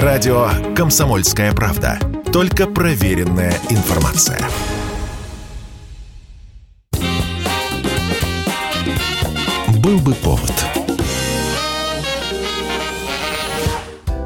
Радио «Комсомольская правда». Только проверенная информация. Был бы повод.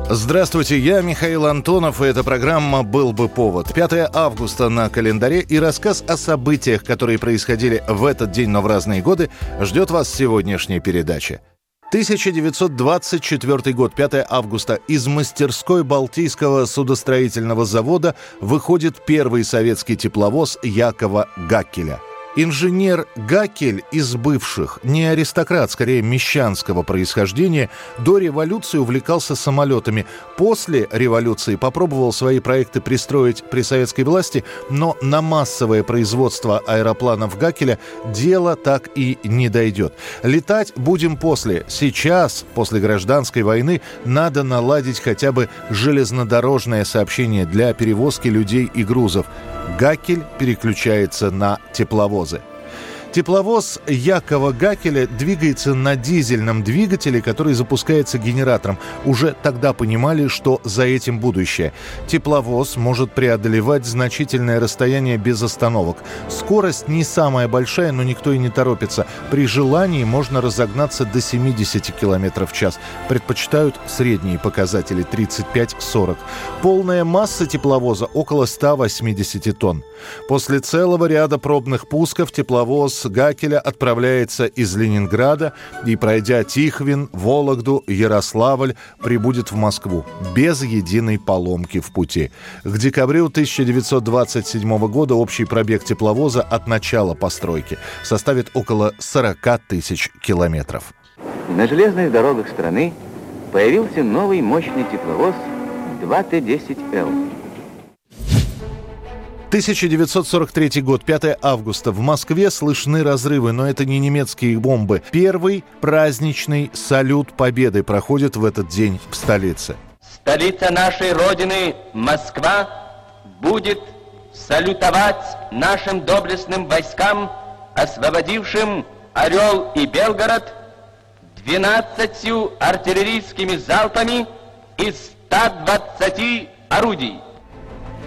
Здравствуйте, я Михаил Антонов, и эта программа «Был бы повод». 5 августа на календаре и рассказ о событиях, которые происходили в этот день, но в разные годы, ждет вас сегодняшняя передача. 1924 год, 5 августа. Из мастерской Балтийского судостроительного завода выходит первый советский тепловоз Якова Гаккеля – Инженер Гакель из бывших, не аристократ, скорее мещанского происхождения, до революции увлекался самолетами. После революции попробовал свои проекты пристроить при советской власти, но на массовое производство аэропланов Гакеля дело так и не дойдет. Летать будем после. Сейчас, после гражданской войны, надо наладить хотя бы железнодорожное сообщение для перевозки людей и грузов. Гакель переключается на тепловозы. Тепловоз Якова Гакеля двигается на дизельном двигателе, который запускается генератором. Уже тогда понимали, что за этим будущее. Тепловоз может преодолевать значительное расстояние без остановок. Скорость не самая большая, но никто и не торопится. При желании можно разогнаться до 70 км в час. Предпочитают средние показатели 35-40. Полная масса тепловоза около 180 тонн. После целого ряда пробных пусков тепловоз Гакеля отправляется из Ленинграда и, пройдя Тихвин, Вологду, Ярославль, прибудет в Москву без единой поломки в пути. К декабрю 1927 года общий пробег тепловоза от начала постройки составит около 40 тысяч километров. На железных дорогах страны появился новый мощный тепловоз 2Т-10Л. 1943 год, 5 августа. В Москве слышны разрывы, но это не немецкие бомбы. Первый праздничный салют Победы проходит в этот день в столице. Столица нашей Родины, Москва, будет салютовать нашим доблестным войскам, освободившим Орел и Белгород, 12 артиллерийскими залпами из 120 орудий.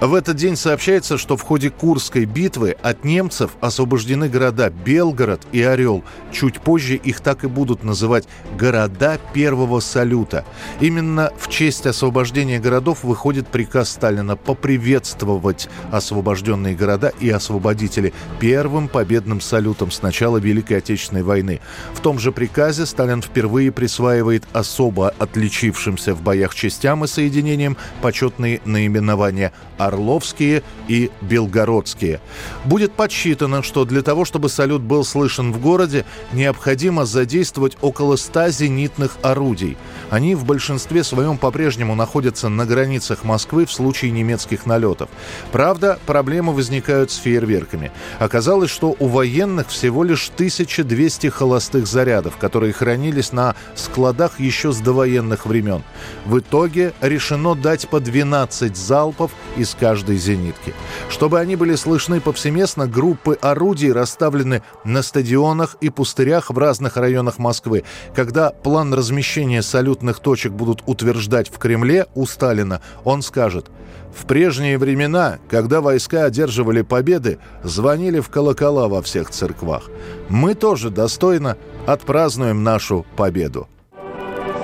В этот день сообщается, что в ходе Курской битвы от немцев освобождены города Белгород и Орел. Чуть позже их так и будут называть «города первого салюта». Именно в честь освобождения городов выходит приказ Сталина поприветствовать освобожденные города и освободители первым победным салютом с начала Великой Отечественной войны. В том же приказе Сталин впервые присваивает особо отличившимся в боях частям и соединениям почетные наименования Орловские и Белгородские. Будет подсчитано, что для того, чтобы салют был слышен в городе, необходимо задействовать около 100 зенитных орудий. Они в большинстве своем по-прежнему находятся на границах Москвы в случае немецких налетов. Правда, проблемы возникают с фейерверками. Оказалось, что у военных всего лишь 1200 холостых зарядов, которые хранились на складах еще с довоенных времен. В итоге решено дать по 12 залпов из каждой зенитки. Чтобы они были слышны повсеместно, группы орудий расставлены на стадионах и пустырях в разных районах Москвы. Когда план размещения салютных точек будут утверждать в Кремле у Сталина, он скажет в прежние времена, когда войска одерживали победы, звонили в колокола во всех церквах. Мы тоже достойно отпразднуем нашу победу.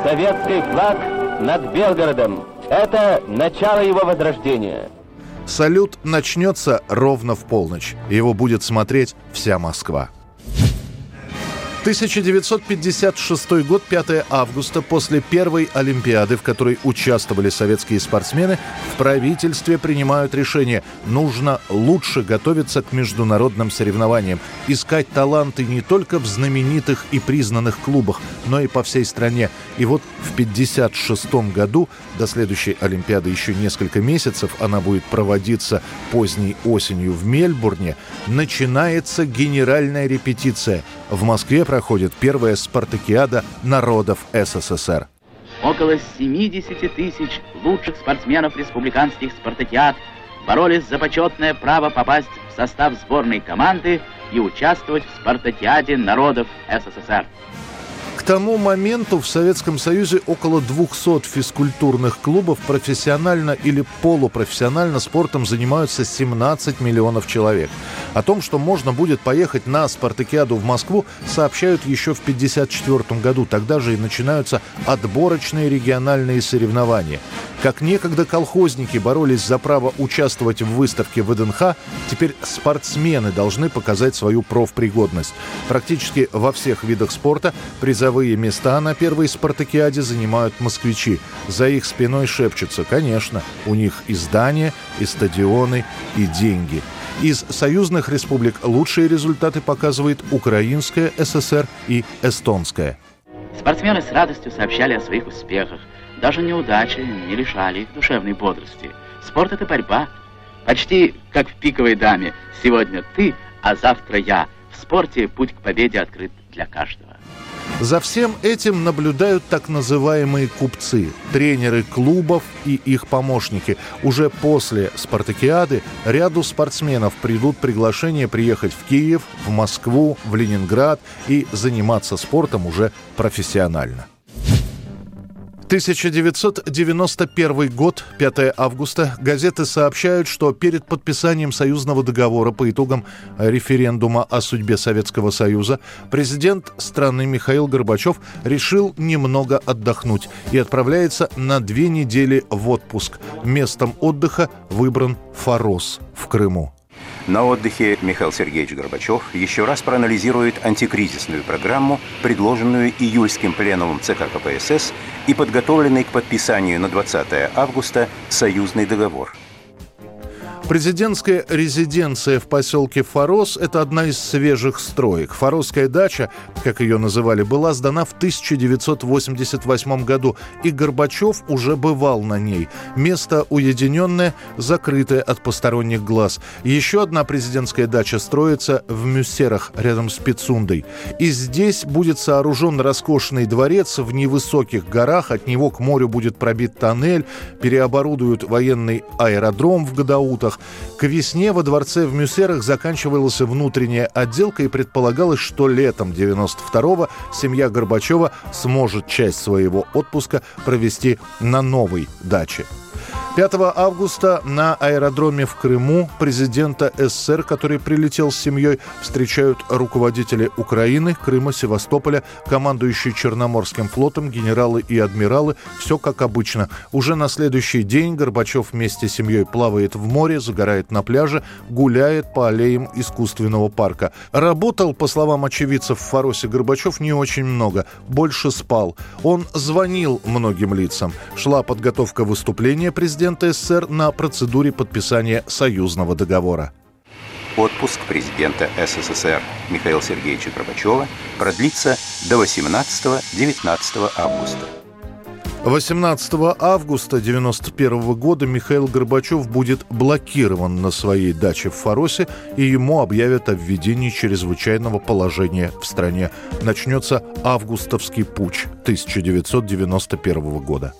Советский флаг над Белгородом – это начало его возрождения. Салют начнется ровно в полночь. Его будет смотреть вся Москва. 1956 год, 5 августа, после первой Олимпиады, в которой участвовали советские спортсмены, в правительстве принимают решение – нужно лучше готовиться к международным соревнованиям, искать таланты не только в знаменитых и признанных клубах, но и по всей стране. И вот в 1956 году, до следующей Олимпиады еще несколько месяцев, она будет проводиться поздней осенью в Мельбурне, начинается генеральная репетиция. В Москве проходит первая спартакиада народов СССР. Около 70 тысяч лучших спортсменов республиканских спартакиад боролись за почетное право попасть в состав сборной команды и участвовать в спартакиаде народов СССР. тому моменту в Советском Союзе около 200 физкультурных клубов профессионально или полупрофессионально спортом занимаются 17 миллионов человек. О том, что можно будет поехать на спартакиаду в Москву, сообщают еще в 1954 году. Тогда же и начинаются отборочные региональные соревнования. Как некогда колхозники боролись за право участвовать в выставке ВДНХ, теперь спортсмены должны показать свою профпригодность. Практически во всех видах спорта призовые места на первой спартакиаде занимают москвичи. За их спиной шепчутся, конечно, у них и здания, и стадионы, и деньги. Из союзных республик лучшие результаты показывает Украинская ССР и Эстонская. Спортсмены с радостью сообщали о своих успехах. Даже неудачи не лишали их душевной бодрости. Спорт — это борьба. Почти как в пиковой даме. Сегодня ты, а завтра я. В спорте путь к победе открыт для каждого. За всем этим наблюдают так называемые купцы, тренеры клубов и их помощники. Уже после спартакиады ряду спортсменов придут приглашения приехать в Киев, в Москву, в Ленинград и заниматься спортом уже профессионально. 1991 год, 5 августа. Газеты сообщают, что перед подписанием союзного договора по итогам референдума о судьбе Советского Союза президент страны Михаил Горбачев решил немного отдохнуть и отправляется на две недели в отпуск. Местом отдыха выбран Форос в Крыму. На отдыхе Михаил Сергеевич Горбачев еще раз проанализирует антикризисную программу, предложенную июльским пленумом ЦК КПСС и подготовленный к подписанию на 20 августа союзный договор – Президентская резиденция в поселке Форос – это одна из свежих строек. Форосская дача, как ее называли, была сдана в 1988 году, и Горбачев уже бывал на ней. Место уединенное, закрытое от посторонних глаз. Еще одна президентская дача строится в Мюссерах, рядом с Пицундой. И здесь будет сооружен роскошный дворец в невысоких горах, от него к морю будет пробит тоннель, переоборудуют военный аэродром в Гадаутах, Мюссерах. К весне во дворце в Мюссерах заканчивалась внутренняя отделка и предполагалось, что летом 92-го семья Горбачева сможет часть своего отпуска провести на новой даче. 5 августа на аэродроме в Крыму президента СССР, который прилетел с семьей, встречают руководители Украины, Крыма, Севастополя, командующие Черноморским флотом, генералы и адмиралы. Все как обычно. Уже на следующий день Горбачев вместе с семьей плавает в море, загорает на пляже, гуляет по аллеям искусственного парка. Работал, по словам очевидцев в Фаросе, Горбачев не очень много, больше спал. Он звонил многим лицам. Шла подготовка выступления президента президента СССР на процедуре подписания союзного договора. Отпуск президента СССР Михаила Сергеевича Горбачева продлится до 18-19 августа. 18 августа 1991 года Михаил Горбачев будет блокирован на своей даче в Фаросе, и ему объявят о введении чрезвычайного положения в стране. Начнется августовский путь 1991 года.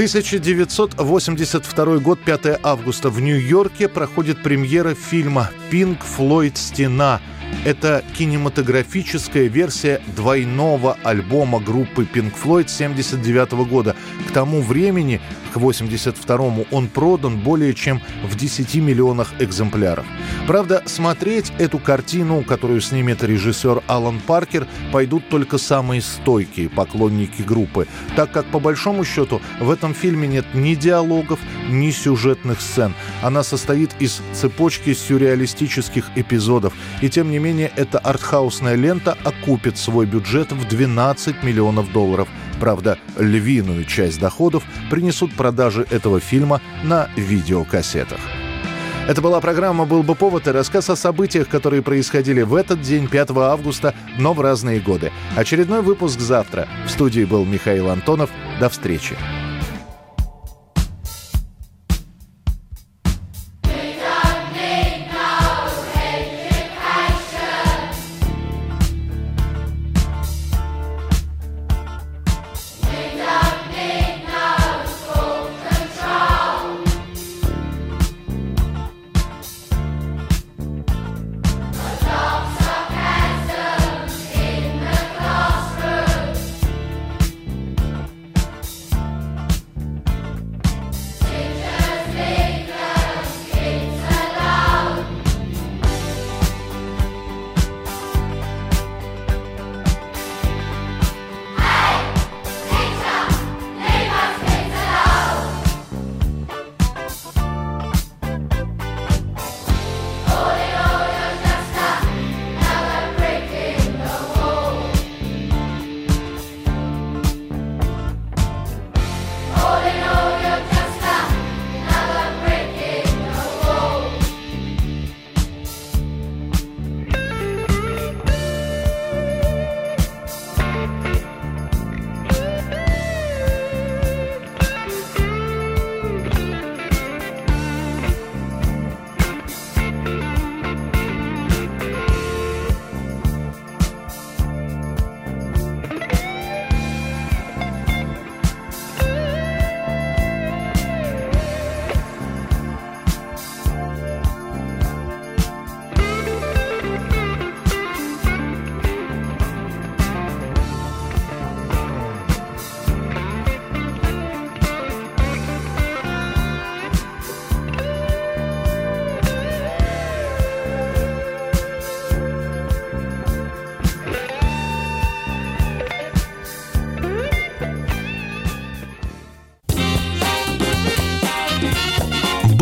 1982 год, 5 августа. В Нью-Йорке проходит премьера фильма «Пинк Флойд. Стена». Это кинематографическая версия двойного альбома группы Pink Floyd 79 года. К тому времени, к 82-му, он продан более чем в 10 миллионах экземпляров. Правда, смотреть эту картину, которую снимет режиссер Алан Паркер, пойдут только самые стойкие поклонники группы, так как, по большому счету, в этом фильме нет ни диалогов, ни сюжетных сцен. Она состоит из цепочки сюрреалистических эпизодов, и тем не менее эта артхаусная лента окупит свой бюджет в 12 миллионов долларов. Правда, львиную часть доходов принесут продажи этого фильма на видеокассетах. Это была программа «Был бы повод» и рассказ о событиях, которые происходили в этот день, 5 августа, но в разные годы. Очередной выпуск завтра. В студии был Михаил Антонов. До встречи.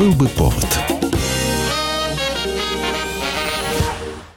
Был бы повод.